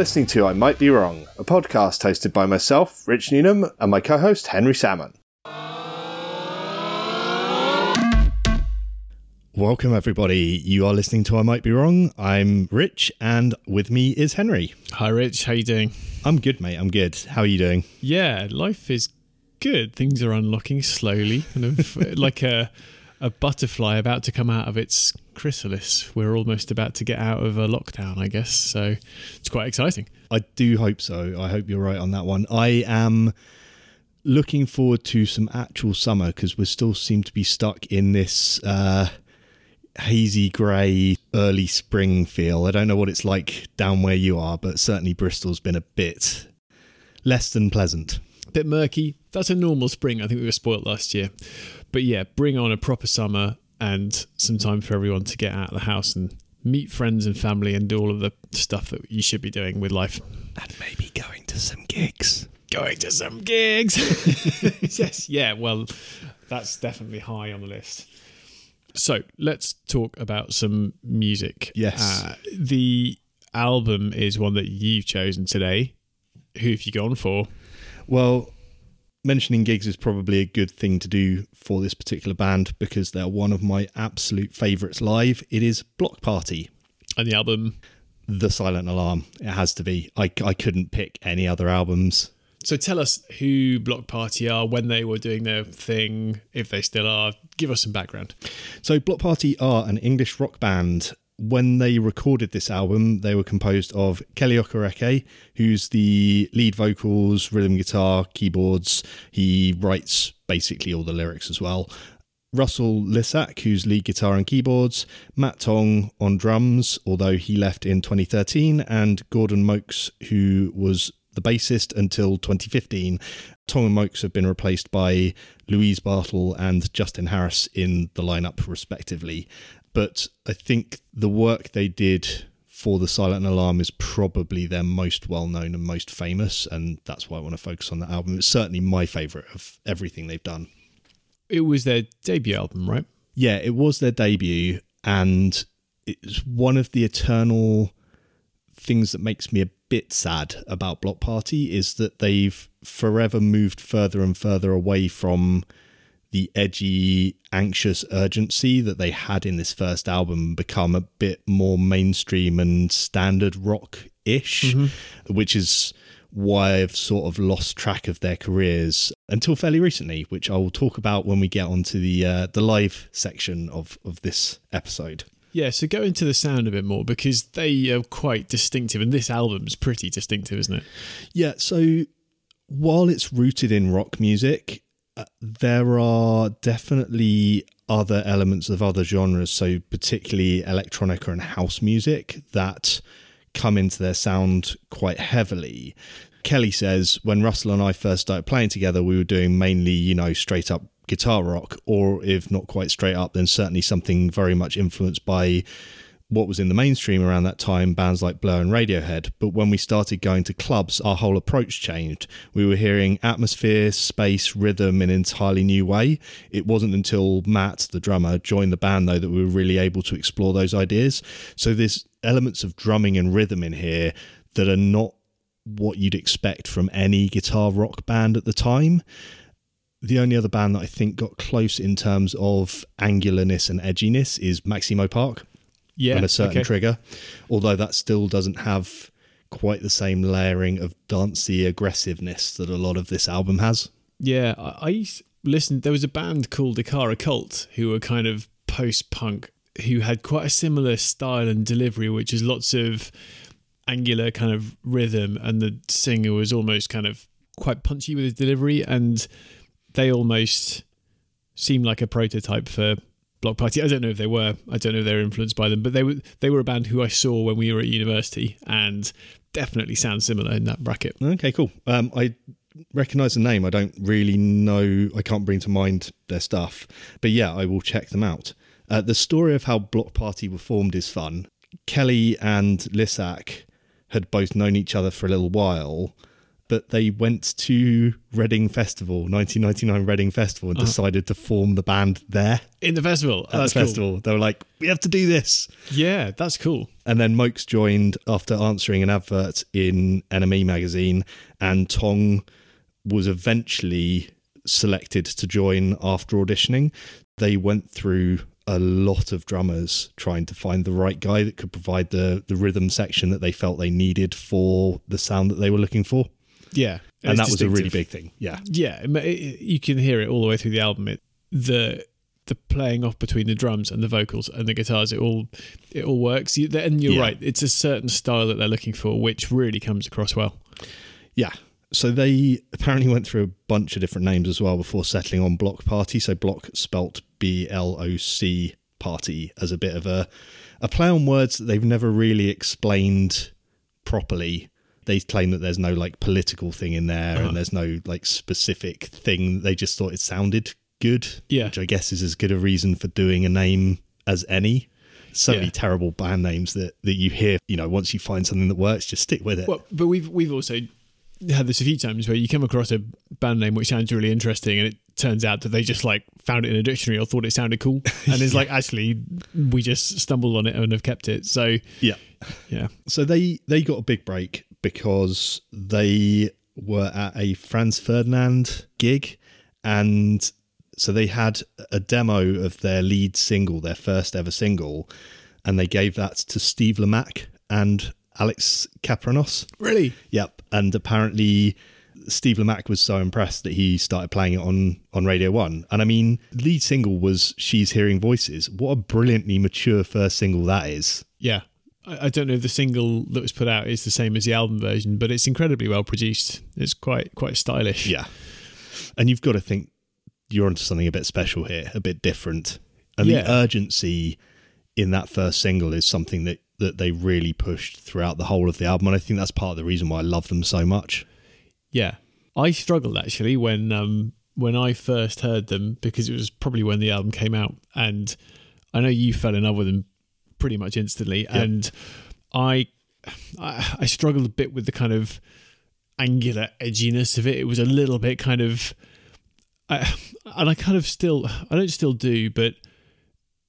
listening to I Might Be Wrong, a podcast hosted by myself, Rich Newnham, and my co host, Henry Salmon. Welcome, everybody. You are listening to I Might Be Wrong. I'm Rich, and with me is Henry. Hi, Rich. How you doing? I'm good, mate. I'm good. How are you doing? Yeah, life is good. Things are unlocking slowly, kind of like a a butterfly about to come out of its chrysalis. We're almost about to get out of a lockdown, I guess. So it's quite exciting. I do hope so. I hope you're right on that one. I am looking forward to some actual summer because we still seem to be stuck in this uh, hazy grey early spring feel. I don't know what it's like down where you are, but certainly Bristol's been a bit less than pleasant. A bit murky. That's a normal spring. I think we were spoilt last year. But yeah, bring on a proper summer and some time for everyone to get out of the house and meet friends and family and do all of the stuff that you should be doing with life. And maybe going to some gigs. Going to some gigs. yes, yeah, well, that's definitely high on the list. So let's talk about some music. Yes. Uh, the album is one that you've chosen today. Who have you gone for? Well, mentioning gigs is probably a good thing to do for this particular band because they're one of my absolute favourites live. It is Bloc Party. And the album? The Silent Alarm. It has to be. I, I couldn't pick any other albums. So tell us who Bloc Party are, when they were doing their thing, if they still are. Give us some background. So Bloc Party are an English rock band when they recorded this album, they were composed of Kele Okereke, who's the lead vocals, rhythm guitar, keyboards. He writes basically all the lyrics as well. Russell Lissack, who's lead guitar and keyboards, Matt Tong on drums, although he left in 2013, and Gordon Moakes, who was the bassist until 2015. Tong and Moakes have been replaced by Louise Bartle and Justin Harris in the lineup, respectively but I think the work they did for the Silent Alarm is probably their most well known and most famous, and that's why I want to focus on that album. It's certainly my favourite of everything they've done. It was their debut album, right? Yeah, it was their debut, and it's one of the eternal things that makes me a bit sad about Bloc Party is that they've forever moved further and further away from the edgy, anxious urgency that they had in this first album become a bit more mainstream and standard rock ish, mm-hmm. which is why I've sort of lost track of their careers until fairly recently, which I will talk about when we get onto the uh, the live section of of this episode. Yeah, so go into the sound a bit more because they are quite distinctive, and this album's pretty distinctive, isn't it? Yeah, so while it's rooted in rock music, there are definitely other elements of other genres, so particularly electronica and house music, that come into their sound quite heavily. Kele says when Russell and I first started playing together, we were doing mainly, you know, straight up guitar rock, or if not quite straight up, then certainly something very much influenced by what was in the mainstream around that time, bands like Blur and Radiohead. But when we started going to clubs, our whole approach changed. We were hearing atmosphere, space, rhythm in an entirely new way. It wasn't until Matt, the drummer, joined the band, though, that we were really able to explore those ideas. So there's elements of drumming and rhythm in here that are not what you'd expect from any guitar rock band at the time the only other band that I think got close in terms of angularness and edginess is Maximo Park yeah, and a certain okay. trigger. Although that still doesn't have quite the same layering of dancey aggressiveness that a lot of this album has. Yeah, I, I listened. There was a band called Ikara Colt who were kind of post punk who had quite a similar style and delivery, which is lots of angular kind of rhythm, and the singer was almost kind of quite punchy with his delivery, and they almost seemed like a prototype for Bloc Party. I don't know if they were. I don't know if they were influenced by them, but they were they were a band who I saw when we were at university, and definitely sound similar in that bracket. Okay, cool. Um, I recognize the name. I don't really know. I can't bring to mind their stuff, but yeah, I will check them out. Uh, the story of how Bloc Party were formed is fun. Kele and Lissack had both known each other for a little while, but they went to Reading Festival, 1999 Reading Festival, and uh-huh. decided to form the band there In the festival. at that's the cool. They were like, we have to do this. Yeah, that's cool. And then Moakes joined after answering an advert in NME magazine, and Tong was eventually selected to join after auditioning. They went through a lot of drummers trying to find the right guy that could provide the the rhythm section that they felt they needed for the sound that they were looking for. Yeah. And that was a really big thing. Yeah. Yeah, it- it- you can hear it all the way through the album. It, the the playing off between the drums and the vocals and the guitars, it all it all works. You, and you're Yeah. right; it's a certain style that they're looking for, which really comes across well. Yeah. So they apparently went through a bunch of different names as well before settling on Bloc Party. So Bloc spelt B L O C Party as a bit of a a play on words that they've never really explained properly. They claim that there's no like political thing in there Uh-huh. and there's no like specific thing. They just thought it sounded good. Yeah. Which I guess is as good a reason for doing a name as any. So Yeah. many terrible band names that, that you hear, you know, once you find something that works, just stick with it. Well, but we've we've also had this a few times where you come across a band name which sounds really interesting, and it turns out that they just like found it in a dictionary or thought it sounded cool, and it's like actually we just stumbled on it and have kept it. So yeah. yeah, So they they got a big break because they were at a Franz Ferdinand gig, and so they had a demo of their lead single, their first ever single, and they gave that to Steve Lamacq and Alex Kapranos. really, Yep, and apparently. Steve Lamacq was so impressed that he started playing it on on Radio One, and I mean, lead single was "She's Hearing Voices." What a brilliantly mature first single that is! yeah. I, don't know if the single that was put out is the same as the album version, but it's incredibly well produced. It's quite quite stylish. Yeah. And you've got to think you're onto something a bit special here, a bit different. And Yeah. the urgency in that first single is something that, that they really pushed throughout the whole of the album. And I think that's part of the reason why I love them so much. Yeah, I struggled actually when um when I first heard them because it was probably when the album came out, and I know you fell in love with them pretty much instantly, and I, I I struggled a bit with the kind of angular edginess of it. It was a little bit kind of, I, and I kind of still I don't still do, but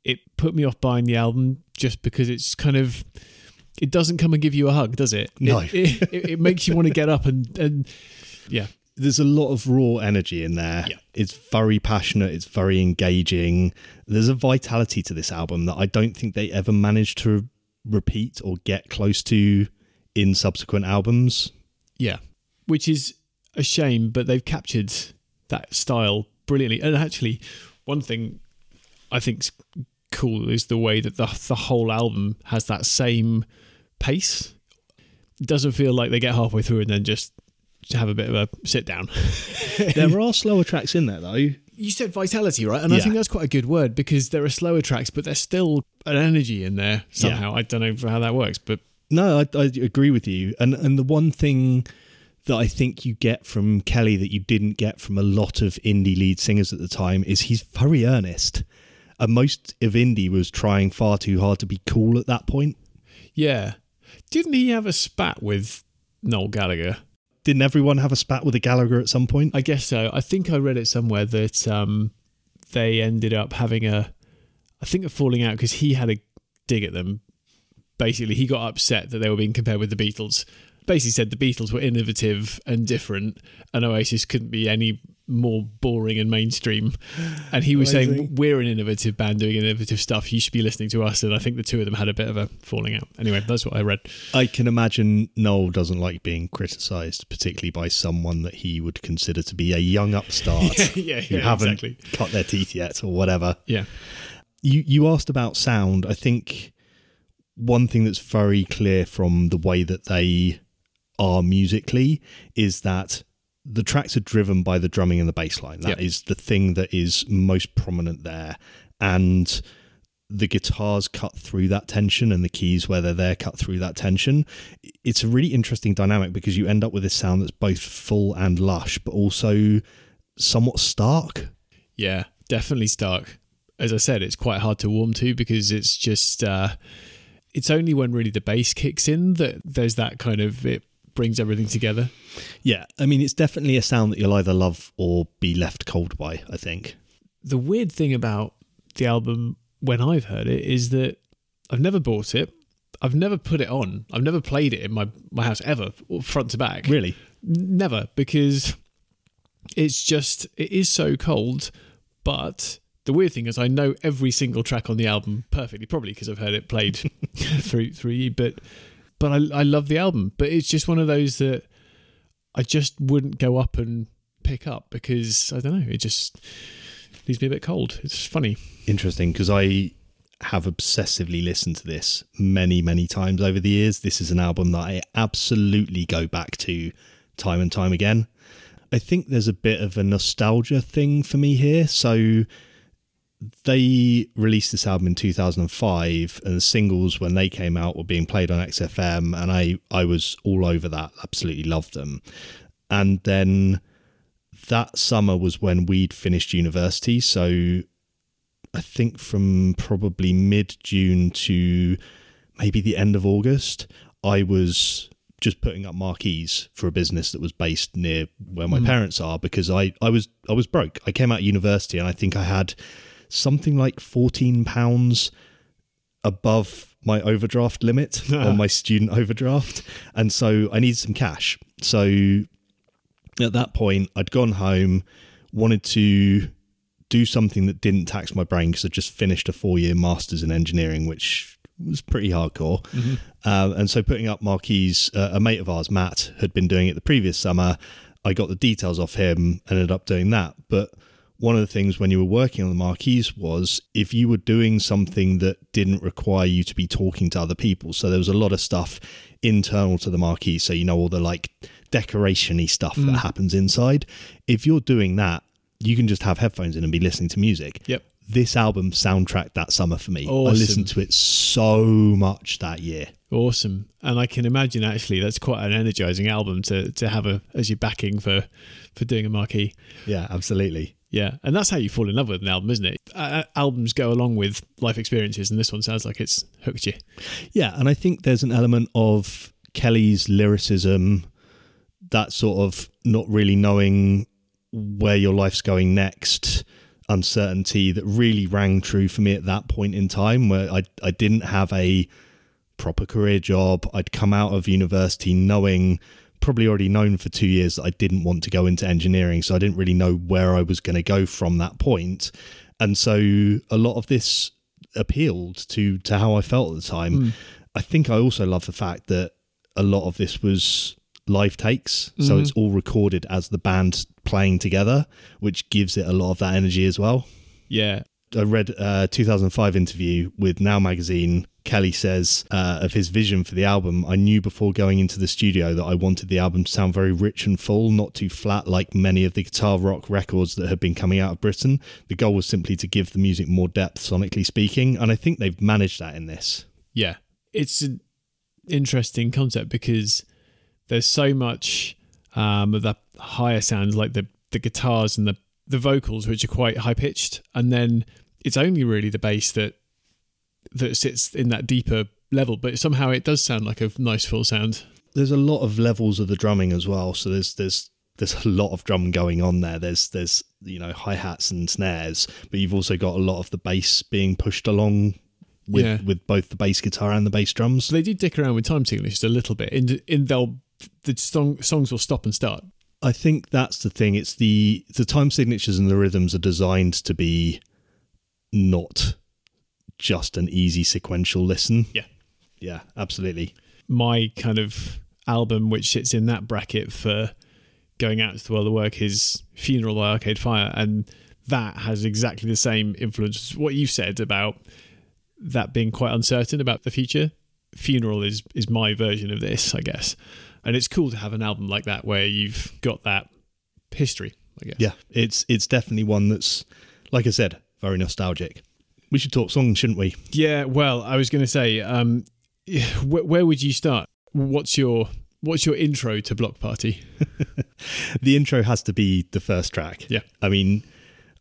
it put me off buying the album just because it's kind of it doesn't come and give you a hug, does it? No. It, it, it makes you want to get up and, and yeah. There's a lot of raw energy in there. Yeah. It's very passionate, it's very engaging. There's a vitality to this album that I don't think they ever managed to repeat or get close to in subsequent albums. Yeah. Which is a shame, but they've captured that style brilliantly. And actually, one thing I think's cool is the way that the the whole album has that same pace. It doesn't feel like they get halfway through and then just have a bit of a sit down. There are slower tracks in there though. you said vitality, right? And I think that's quite a good word because there are slower tracks, but there's still an energy in there somehow. I don't know how that works, but No, I, I agree with you. And and the one thing that I think you get from Kele that you didn't get from a lot of indie lead singers at the time is he's very earnest. And most of indie was trying far too hard to be cool at that point. yeah. Didn't he have a spat with Noel Gallagher? Didn't everyone have a spat with a Gallagher at some point? I guess so. I think I read it somewhere that um, they ended up having a, I think a falling out because he had a dig at them. Basically, he got upset that they were being compared with the Beatles. Basically, said the Beatles were innovative and different, and Oasis couldn't be any more boring and mainstream. And he was saying, "We're an innovative band doing innovative stuff. You should be listening to us." And I think the two of them had a bit of a falling out. Anyway, that's what I read. I can imagine Noel doesn't like being criticised, particularly by someone that he would consider to be a young upstart yeah, who yeah, haven't exactly. cut their teeth yet or whatever. Yeah, you you asked about sound. I think one thing that's very clear from the way that they are musically is that the tracks are driven by the drumming and the bass line. That is Yep. the thing that is most prominent there. And the guitars cut through that tension and the keys where they're there cut through that tension. It's a really interesting dynamic because you end up with this sound that's both full and lush, but also somewhat stark. Yeah, definitely Stark. As I said, it's quite hard to warm to because it's just uh it's only when really the bass kicks in that there's that kind of it brings everything together. Yeah, I mean, it's definitely a sound that you'll either love or be left cold by, I think. The weird thing about the album when I've heard it is that I've never bought it. I've never put it on. I've never played it in my, my house ever, front to back. Really? Never, because it's just, it is so cold. But the weird thing is, I know every single track on the album perfectly, probably because I've heard it played through through you. But but I, I love the album. But it's just one of those that I just wouldn't go up and pick up because I don't know. It just leaves me a bit cold. It's funny. Interesting because I have obsessively listened to this many, many times over the years. This is an album that I absolutely go back to time and time again. I think there's a bit of a nostalgia thing for me here. So they released this album in 2005 and the singles when they came out were being played on XFM and I I was all over that absolutely loved them and then that summer was when we'd finished university so I think from probably mid June to maybe the end of August I was just putting up marquees for a business that was based near where my mm. parents are because I, I was I was broke. I came out of university and I think I had something like fourteen pounds above my overdraft limit on my student overdraft, and so I needed some cash. So at that point, I'd gone home, wanted to do something that didn't tax my brain because I just finished a four year master's in engineering, which was pretty hardcore. Mm-hmm. Uh, and so putting up marquees, uh, a mate of ours, Matt, had been doing it the previous summer. I got the details off him, and ended up doing that. But one of the things when you were working on the marquees was if you were doing something that didn't require you to be talking to other people. So there was a lot of stuff internal to the marquee. So, you know, all the like decoration stuff mm. that happens inside. If you're doing that, you can just have headphones in and be listening to music. Yep this album soundtracked that summer for me. Awesome. I listened to it so much that year. Awesome, and I can imagine actually that's quite an energizing album to to have a as your backing for for doing a marquee. Yeah, absolutely. Yeah, and that's how you fall in love with an album, isn't it? Uh, albums go along with life experiences, and this one sounds like it's hooked you. Yeah, and I think there's an element of Kele's lyricism, that sort of not really knowing where your life's going next uncertainty that really rang true for me at that point in time where I, I didn't have a proper career job. I'd come out of university knowing, probably already known for two years, that I didn't want to go into engineering. So I didn't really know where I was going to go from that point. And so a lot of this appealed to to how I felt at the time. Mm. I think I also love the fact that a lot of this was live takes. Mm-hmm. So it's all recorded as the band playing together, which gives it a lot of that energy as well. Yeah. I read a 2005 interview with Now Magazine. Kele says uh, of his vision for the album, I knew before going into the studio that I wanted the album to sound very rich and full, not too flat like many of the guitar rock records that had been coming out of Britain. The goal was simply to give the music more depth, sonically speaking, and I think they've managed that in this. Yeah. It's an interesting concept because there's so much um, of the higher sounds, like the the guitars and the the vocals, which are quite high pitched, and then it's only really the bass that that sits in that deeper level. But somehow it does sound like a nice full sound. There's a lot of levels of the drumming as well. So there's there's there's a lot of drum going on there. There's there's you know hi hats and snares, but you've also got a lot of the bass being pushed along with yeah. with both the bass guitar and the bass drums. They do dick around with time signatures a little bit. In in they'll the song, songs will stop and start. I think that's the thing. It's the the time signatures and the rhythms are designed to be not just an easy sequential listen. Yeah. Yeah, absolutely. My kind of album which sits in that bracket for going out to the world of work is Funeral by Arcade Fire and that has exactly the same influence as what you said about that being quite uncertain about the future. Funeral is is my version of this, I guess and it's cool to have an album like that where you've got that history. I guess. Yeah, it's it's definitely one that's, like I said, very nostalgic. We should talk songs, shouldn't we? Yeah. Well, I was going to say, um, wh- where would you start? What's your What's your intro to Bloc Party? the intro has to be the first track. Yeah. I mean,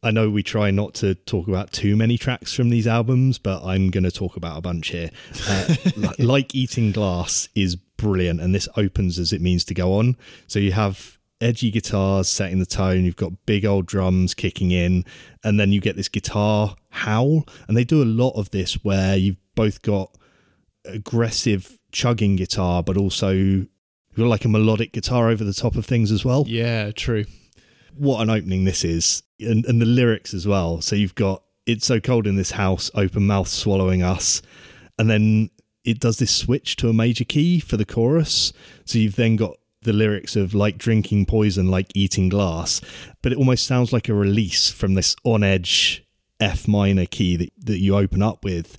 I know we try not to talk about too many tracks from these albums, but I'm going to talk about a bunch here. Uh, like Eating Glass is brilliant. And this opens as it means to go on. So you have edgy guitars setting the tone, you've got big old drums kicking in, and then you get this guitar howl. And they do a lot of this where you've both got aggressive chugging guitar, but also you've got like a melodic guitar over the top of things as well. Yeah, true. What an opening this is. And, and the lyrics as well. So you've got It's So Cold in This House, open mouth swallowing us. And then it does this switch to a major key for the chorus. So you've then got the lyrics of like drinking poison, like eating glass, but it almost sounds like a release from this on edge F minor key that, that you open up with.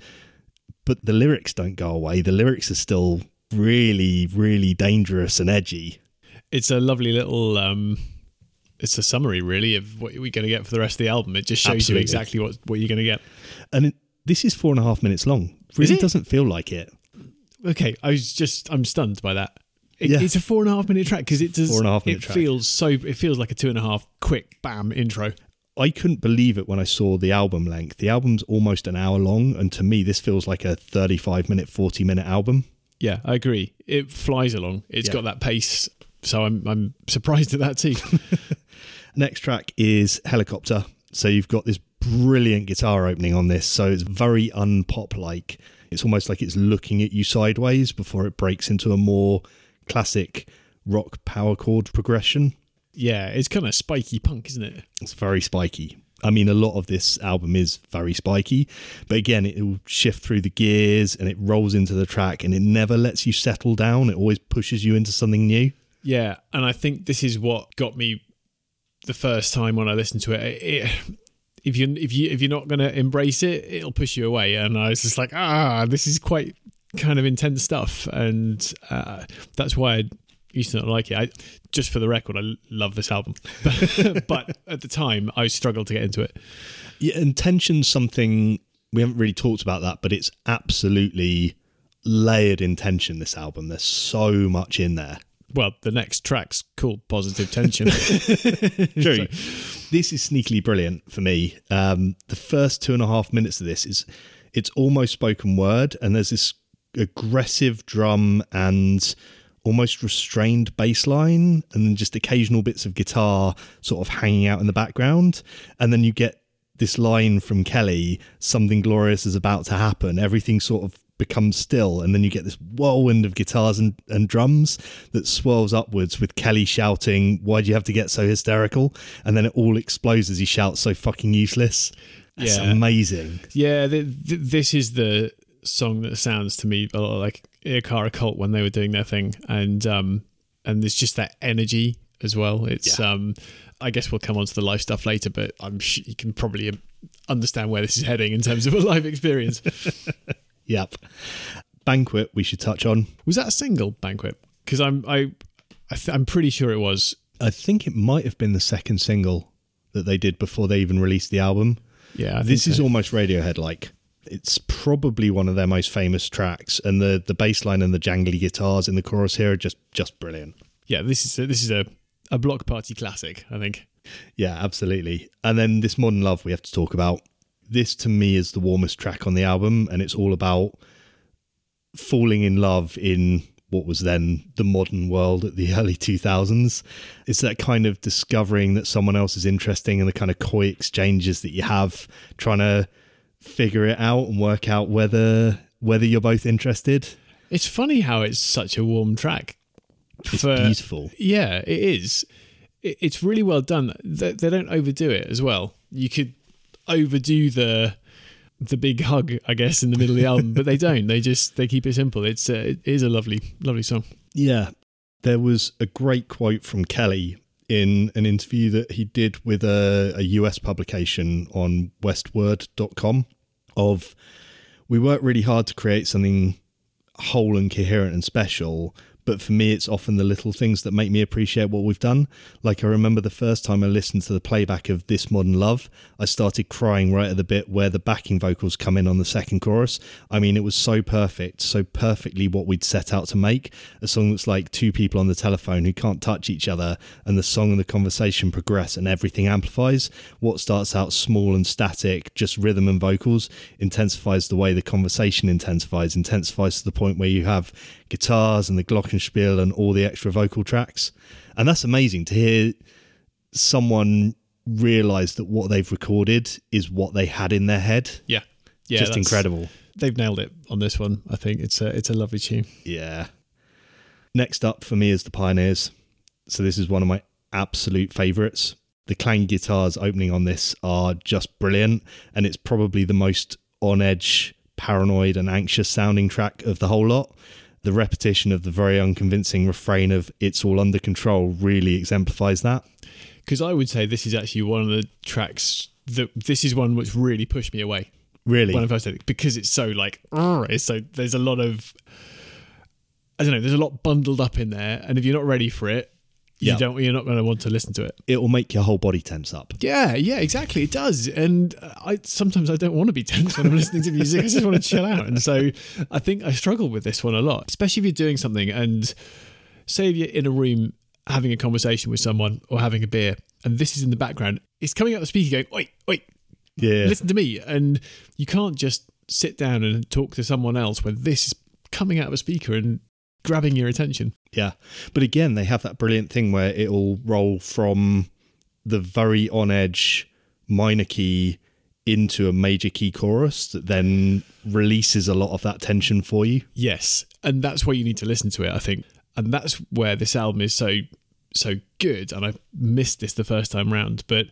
But the lyrics don't go away. The lyrics are still really, really dangerous and edgy. It's a lovely little um it's a summary really of what we're going to get for the rest of the album. It just shows Absolutely. you exactly what what you're going to get. And it, this is four and a half minutes long. Really it? doesn't feel like it. Okay, I was just I'm stunned by that. It, Yeah. It's a four and a half minute track because it does. Four and a half minute it track. feels so. It feels like a two and a half quick bam intro. I couldn't believe it when I saw the album length. The album's almost an hour long, and to me, this feels like a 35 minute, 40 minute album. Yeah, I agree. It flies along. It's Yeah. got that pace. So I'm I'm surprised at that too. Next track is Helicopter. So you've got this brilliant guitar opening on this. So it's very unpop like. It's almost like it's looking at you sideways before it breaks into a more classic rock power chord progression. yeah, it's kind of spiky punk, isn't it? It's very spiky. I mean, a lot of this album is very spiky, but again, it will shift through the gears and it rolls into the track and it never lets you settle down. It always pushes you into something new. Yeah, and I think this is what got me the first time when I listened to it. it if you if you if you're not going to embrace it, it'll push you away. And I was just like, ah, this is quite kind of intense stuff, and uh, that's why I used to not like it. I, just for the record, I love this album, but, but at the time, I struggled to get into it. Yeah, and tension's something we haven't really talked about that, but it's absolutely layered in tension. This album, there's so much in there. Well, the next track's called Positive Tension. True. This is sneakily brilliant for me. Um, the first two and a half minutes of this is it's almost spoken word, and there's this aggressive drum and almost restrained bass line, and then just occasional bits of guitar sort of hanging out in the background, and then you get this line from Kele, something glorious is about to happen. Everything sort of becomes still, and then you get this whirlwind of guitars and, and drums that swirls upwards with Kele shouting, why do you have to get so hysterical? And then it all explodes as he shouts, So fucking useless. That's Yeah. amazing. Yeah, th- th- this is the song that sounds to me a lot like Ikara Colt when they were doing their thing, and um, and there's just that energy as well. It's Yeah. um, I guess we'll come on to the live stuff later, but I'm sh- you can probably um, understand where this is heading in terms of a live experience. Yep. Banquet, we should touch on. was that a single banquet? Because I'm I, I th- I'm pretty sure it was. I think it might have been the second single that they did before they even released the album. Yeah, I this is almost Radiohead like. It's probably one of their most famous tracks, and the the bass line and the jangly guitars in the chorus here are just just brilliant. yeah. This is a, this is a a Bloc Party classic. I think. Yeah, absolutely. And then this modern love we have to talk about. This to me is the warmest track on the album, and it's all about falling in love in what was then the modern world at the early 2000s. It's that kind of discovering that someone else is interesting and the kind of coy exchanges that you have trying to figure it out and work out whether whether you're both interested. It's funny how it's such a warm track. It's for- beautiful. Yeah, it is. It- It's really well done. They, they don't overdo it as well. You could overdo the the big hug, I guess, in the middle of the album, but they don't. They just they keep it simple. It's uh, it is a lovely lovely song. Yeah. There was a great quote from Kele in an interview that he did with a, a US publication on westword.com of we worked really hard to create something whole and coherent and special but for me it's often the little things that make me appreciate what we've done. Like i remember the first time i listened to the playback of this modern love i started crying right at the bit where the backing vocals come in on the second chorus. I mean it was so perfect so perfectly what we'd set out to make. A song that's like two people on the telephone who can't touch each other and the song and the conversation progress and everything amplifies. What starts out small and static just rhythm and vocals intensifies the way the conversation intensifies intensifies to the point where you have guitars and the and all the extra vocal tracks and that's amazing to hear someone realize that what they've recorded is what they had in their head Yeah, yeah, just incredible They've nailed it on this one. I think it's a it's a lovely tune. Yeah. Next up for me is the Pioneers. So this is one of my absolute favorites. The clang guitars opening on this are just brilliant, and it's probably the most on edge, paranoid, and anxious sounding track of the whole lot. The repetition of the very unconvincing refrain of "It's all under control" really exemplifies that. Because I would say this is actually one of the tracks that this is one which really pushed me away Really, when I first heard it because it's so like it's so there's a lot of I don't know there's a lot bundled up in there and if you're not ready for it you don't you're not going to want to listen to it. it will make your whole body tense up. Yeah, yeah, exactly. It does, and I sometimes I don't want to be tense when I'm listening to music. I just want to chill out, and so I think I struggle with this one a lot, especially if you're doing something and say if you're in a room having a conversation with someone or having a beer, and this is in the background. It's coming out the speaker, going, "Wait, wait, Yeah, listen to me," and you can't just sit down and talk to someone else when this is coming out of a speaker and grabbing your attention. Yeah. But again, they have that brilliant thing where it'll roll from the very on edge minor key into a major key chorus that then releases a lot of that tension for you. Yes, and that's where you need to listen to it. I think, and that's where this album is so so good. And I missed this the first time round, but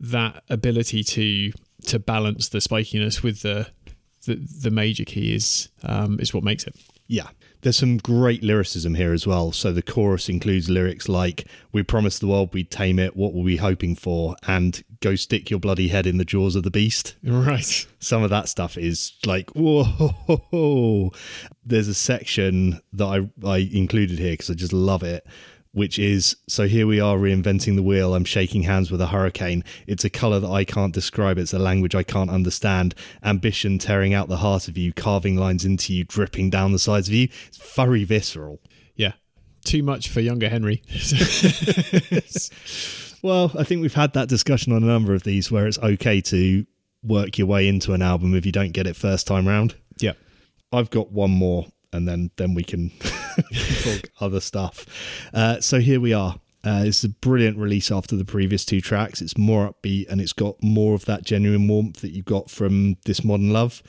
that ability to to balance the spikiness with the the, the major key is um, is what makes it. Yeah. There's some great lyricism here as well. So the chorus includes lyrics like, We promised the world we'd tame it, what were we hoping for? And go stick your bloody head in the jaws of the beast. Right. some of that stuff is like whoa there's a section that i i included here because i just love it which is so here we are reinventing the wheel i'm shaking hands with a hurricane it's a color that i can't describe it's a language i can't understand ambition tearing out the heart of you carving lines into you dripping down the sides of you it's very visceral Yeah. Too much for younger Henry. Well, I think we've had that discussion on a number of these where it's okay to work your way into an album if you don't get it first time round. yeah. I've got one more, and then then we can talk other stuff. Uh, so here we are. Uh, it's a brilliant release after the previous two tracks. It's more upbeat and it's got more of that genuine warmth that you got from this modern love.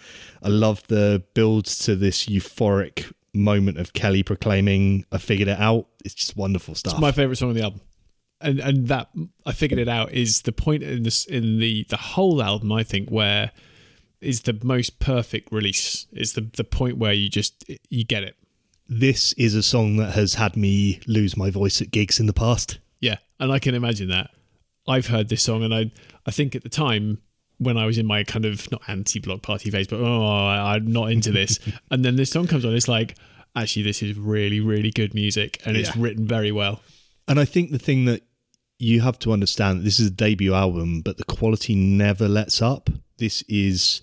I love the build to this euphoric moment of Kele proclaiming, "I figured it out." It's just wonderful stuff. It's my favorite song on the album. And and that I figured it out is the point in this in the the whole album I think where is the most perfect release. Is the the point where you just you get it. this is a song that has had me lose my voice at gigs in the past. Yeah, and I can imagine that. I've heard this song, and I I think at the time when I was in my kind of not anti-Bloc Party phase, but oh, I, I'm not into this. and then this song comes on, it's like actually this is really really good music, and it's written very well. And I think the thing that you have to understand that this is a debut album, but the quality never lets up. This is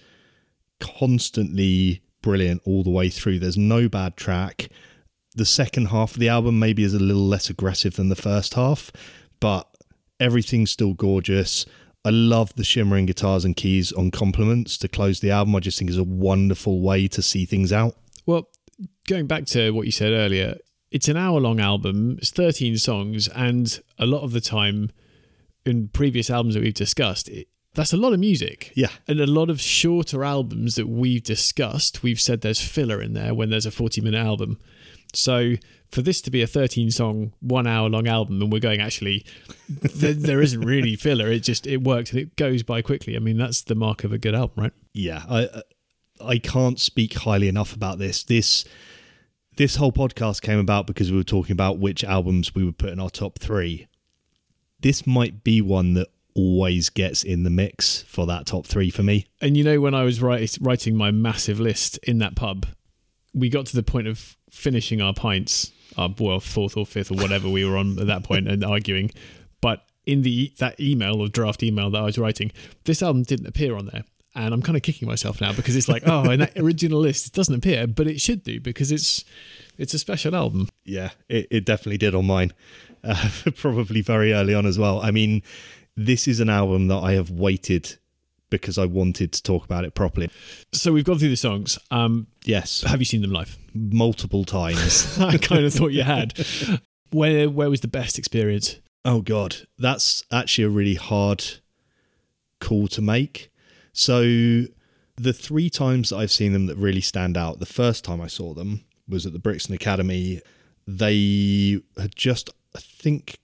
constantly brilliant all the way through. There's no bad track. The second half of the album maybe is a little less aggressive than the first half, but everything's still gorgeous. I love the shimmering guitars and keys on compliments to close the album. I just think is a wonderful way to see things out. Well, going back to what you said earlier, it's an hour long album, it's 13 songs, and a lot of the time in previous albums that we've discussed, it, that's a lot of music. Yeah. And a lot of shorter albums that we've discussed, we've said there's filler in there when there's a 40 minute album. So for this to be a 13 song, one hour long album, and we're going actually, there, there isn't really filler. It just it works and it goes by quickly. I mean, that's the mark of a good album, right? yeah i i can't speak highly enough about this this this whole podcast came about because we were talking about which albums we would put in our top three this might be one that always gets in the mix for that top three for me And you know, when I was write, writing my massive list in that pub, we got to the point of finishing our pints, our well, fourth or fifth or whatever we were on at that point, and arguing. But in the that email or draft email that I was writing, this album didn't appear on there, and I'm kind of kicking myself now because it's like, oh, in that original list, it doesn't appear, but it should do because it's it's a special album. yeah it, it definitely did on mine uh, probably very early on as well i mean this is an album that i have waited because I wanted to talk about it properly. So we've gone through the songs. Um, Yes, have you seen them live? multiple times. I kind of thought you had. Where where was the best experience? Oh god, that's actually a really hard call to make. So the three times that I've seen them that really stand out, the first time I saw them was at the Brixton Academy. They had just I think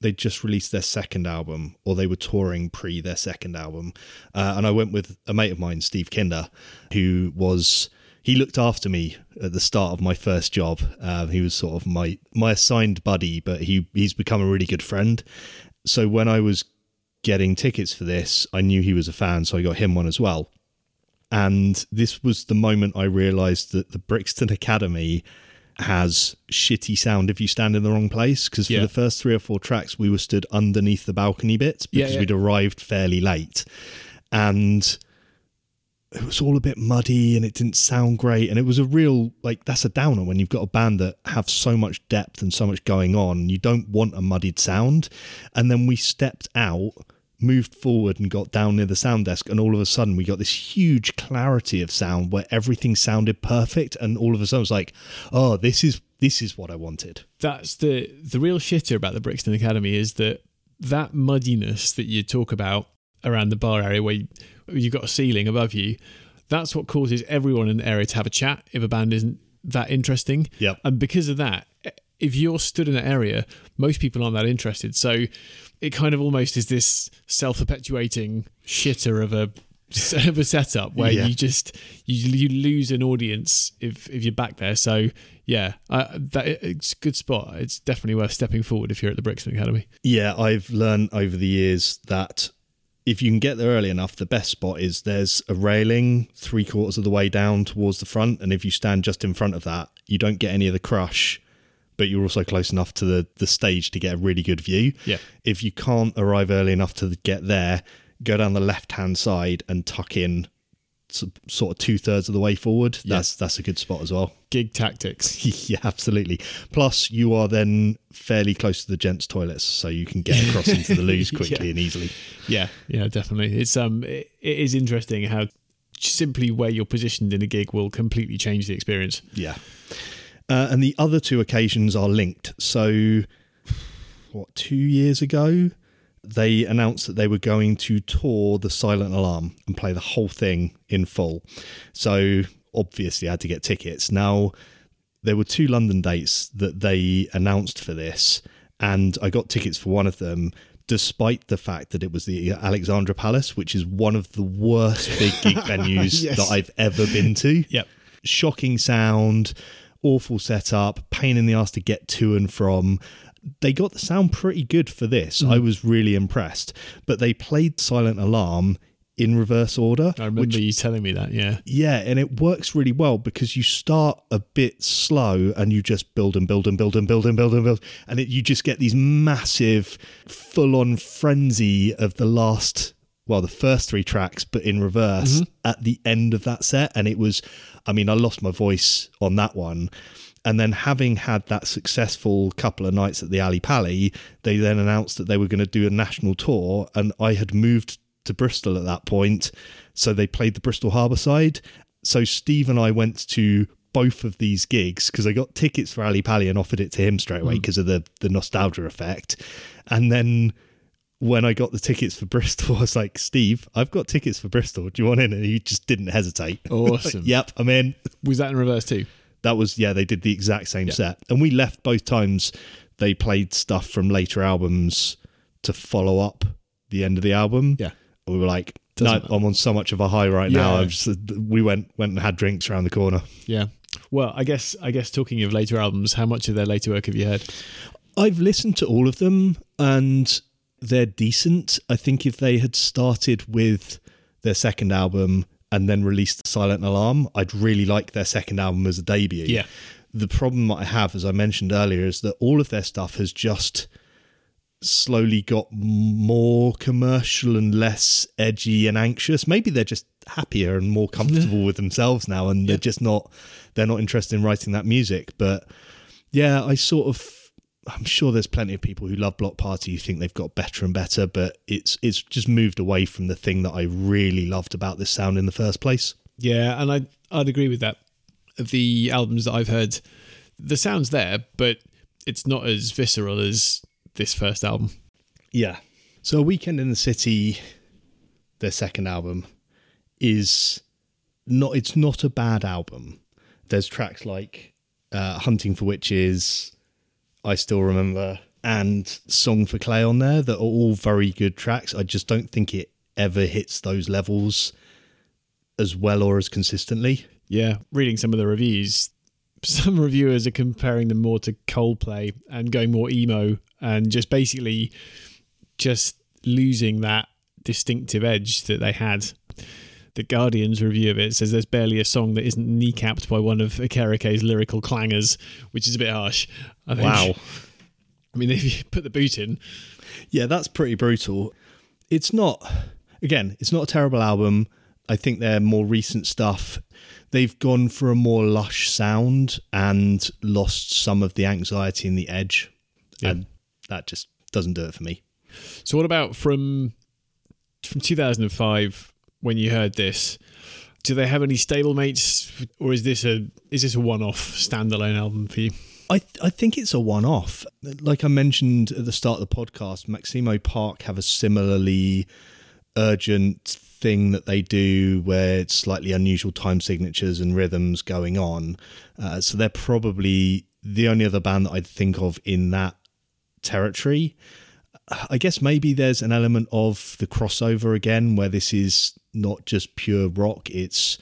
they just released their second album or they were touring pre their second album. Uh, and I went with a mate of mine, Steve Kinder, who was he looked after me at the start of my first job. Um, he was sort of my my assigned buddy, but he he's become a really good friend. So when I was getting tickets for this, I knew he was a fan, so I got him one as well. And this was the moment I realised that the Brixton Academy has shitty sound if you stand in the wrong place. Because Yeah. for the first three or four tracks, we were stood underneath the balcony bits Yeah, because yeah. we'd arrived fairly late, and it was all a bit muddy and it didn't sound great. And it was a real like that's a downer when you've got a band that have so much depth and so much going on. You don't want a muddied sound. And then we stepped out moved forward and got down near the sound desk and all of a sudden we got this huge clarity of sound where everything sounded perfect and all of a sudden it was like oh this is this is what i wanted That's the the real shitter about the Brixton Academy is that that muddiness that you talk about around the bar area where you, you've got a ceiling above you. That's what causes everyone in the area to have a chat if a band isn't that interesting. Yep. And because of that, if you're stood in that area, most people aren't that interested. So it kind of almost is this self-perpetuating shitter of a of a setup where Yeah. you just you you lose an audience if if you're back there. So yeah, uh, that it's a good spot. It's definitely worth stepping forward if you're at the Brixton Academy. yeah i've learned over the years that if you can get there early enough the best spot is there's a railing three quarters of the way down towards the front and if you stand just in front of that you don't get any of the crush but you're also close enough to the, the stage to get a really good view Yeah. if you can't arrive early enough to get there, go down the left hand side and tuck in sort of two thirds of the way forward. Yeah. That's that's a good spot as well. Gig tactics. yeah, absolutely. Plus, you are then fairly close to the gents' toilets, so you can get across into the loos quickly Yeah. and easily. Yeah, yeah, definitely. It's um, it, it is interesting how simply where you're positioned in a gig will completely change the experience. Yeah. Uh, and the other two occasions are linked. So, what, two years ago, they announced that they were going to tour the Silent Alarm and play the whole thing in full. So, obviously, I had to get tickets. Now, there were two London dates that they announced for this, and I got tickets for one of them. Despite the fact that it was the Alexandra Palace, which is one of the worst big gig venues Yes. that I've ever been to Yep. shocking sound, awful setup, pain in the ass to get to and from. They got the sound pretty good for this. Mm. I was really impressed. But they played Silent Alarm in reverse order. I remember you telling me that. Yeah, Yeah, and it works really well because you start a bit slow and you just build and build and build and build and build and build, and it, you just get these massive, full-on frenzy of the last, well, the first three tracks, but in reverse mm-hmm. at the end of that set. And it was, I mean, I lost my voice on that one. And then having had that successful couple of nights at the Ali Pally, they then announced that they were going to do a national tour, and I had moved to Bristol at that point. So they played the Bristol Harbour side. So Steve and I went to both of these gigs because I got tickets for Ali Pally and offered it to him straight away mm. because of the the nostalgia effect. And then when I got the tickets for Bristol, I was like, Steve, I've got tickets for Bristol. Do you want in? And he just didn't hesitate. Awesome. yep, I'm in. was that in reverse too? That was yeah, they did the exact same set. And we left both times they played stuff from later albums to follow up the end of the album. Yeah. And we were like, Doesn't no, matter. I'm on so much of a high right now. Yeah. I'm just we went went and had drinks around the corner. Yeah. Well, I guess I guess talking of later albums, how much of their later work have you heard? I've listened to all of them and they're decent. I think if they had started with their second album and then released Silent Alarm, I'd really like their second album as a debut. Yeah. The problem that I have, as I mentioned earlier, is that all of their stuff has just slowly got more commercial and less edgy and anxious. Maybe they're just happier and more comfortable with themselves now and they're just not they're not interested in writing that music. But yeah, I sort of I'm sure there's plenty of people who love Bloc Party who think they've got better and better, but it's it's just moved away from the thing that I really loved about this sound in the first place. Yeah, and I I'd agree with that. The albums that I've heard, the sound's there, but it's not as visceral as this first album. Yeah. So, A Weekend in the City, their second album, is not. It's not a bad album. There's tracks like uh, "Hunting for Witches," "I Still Remember," and "Song for Clay" on there that are all very good tracks. I just don't think it ever hits those levels as well or as consistently. Yeah, reading some of the reviews, some reviewers are comparing them more to Coldplay and going more emo and just basically just losing that distinctive edge that they had. The Guardian's review of it says there's barely a song that isn't kneecapped by one of Okereke's lyrical clangers, which is a bit harsh. I think. Wow. I mean, if you put the boot in, Yeah, that's pretty brutal. It's not, again, it's not a terrible album. I think their more recent stuff, they've gone for a more lush sound and lost some of the anxiety and the edge. Yeah. And that just doesn't do it for me. So what about from from 2005 when you heard this? Do they have any stablemates, or is this a is this a one-off standalone album for you? I I think it's a one off. Like I mentioned at the start of the podcast, Maximo Park have a similarly urgent thing that they do where it's slightly unusual time signatures and rhythms going on. Uh, so they're probably the only other band that I'd think of in that territory. I guess maybe there's an element of the crossover again where this is not just pure rock, it's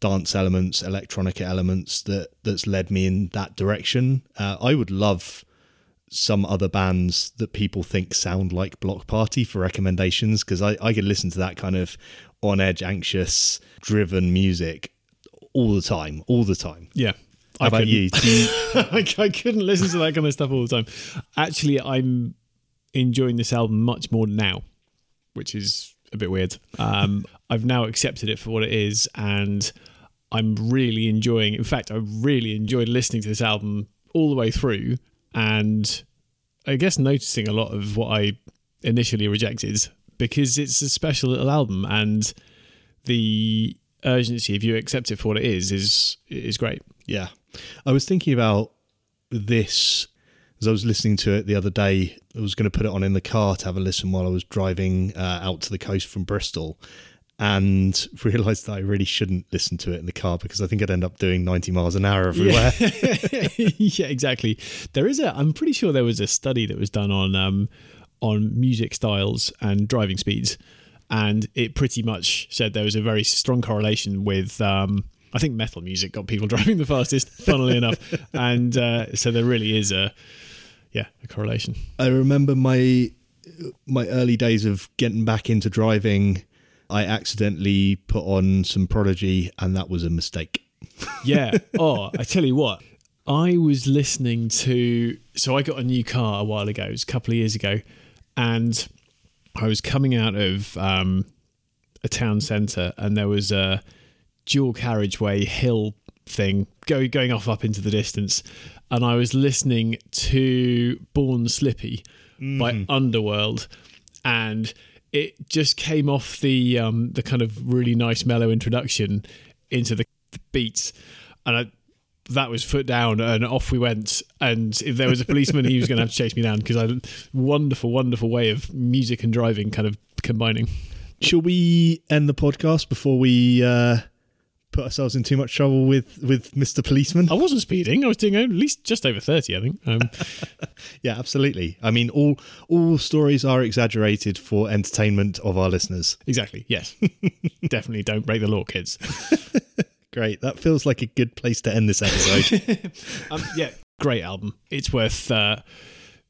dance elements, electronica elements that that's led me in that direction. Uh, I would love some other bands that people think sound like Bloc Party for recommendations because I, I could listen to that kind of on edge, anxious, driven music all the time, all the time. Yeah. How about couldn't- you? You? I, I couldn't listen to that kind of stuff all the time. Actually, I'm enjoying this album much more now, which is a bit weird. Um, I've now accepted it for what it is, and I'm really enjoying. In fact, I really enjoyed listening to this album all the way through, and I guess noticing a lot of what I initially rejected because it's a special little album, and the urgency, if you accept it for what it is, is is great. Yeah. I was thinking about this as I was listening to it the other day. I was going to put it on in the car to have a listen while I was driving uh, out to the coast from Bristol and realized that I really shouldn't listen to it in the car because I think I'd end up doing 90 miles an hour everywhere. yeah, exactly. There is a. I'm pretty sure there was a study that was done on um, on music styles and driving speeds, and it pretty much said there was a very strong correlation with. Um, I think metal music got people driving the fastest, funnily enough, and uh, so there really is a yeah a correlation. I remember my my early days of getting back into driving. I accidentally put on some Prodigy, and that was a mistake. Yeah. Oh, I tell you what. I was listening to. So I got a new car a while ago. It was a couple of years ago, and I was coming out of um, a town centre, and there was a dual carriageway hill thing go, going off up into the distance, and I was listening to Born Slippy by Underworld, and it just came off the um, the kind of really nice mellow introduction into the, the beats, and I, that was foot down, and off we went. And if there was a policeman, he was going to have to chase me down because I wonderful, wonderful way of music and driving kind of combining. Shall we end the podcast before we uh, put ourselves in too much trouble with with Mr. Policeman? I wasn't speeding; I was doing at least just over thirty, I think. Um, Yeah, absolutely. I mean, all all stories are exaggerated for entertainment of our listeners. exactly. Yes, definitely don't break the law, kids. Great. That feels like a good place to end this episode. Um, yeah, great album. It's worth uh,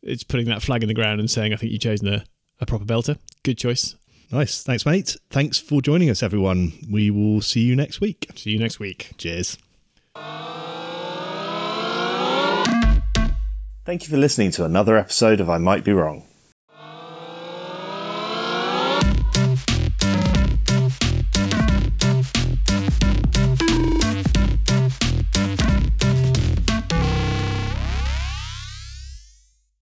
it's putting that flag in the ground and saying I think you've chosen a, a proper belter. Good choice. Nice. Thanks, mate. Thanks for joining us, everyone. We will see you next week. See you next week. Cheers. Thank you for listening to another episode of I Might Be Wrong.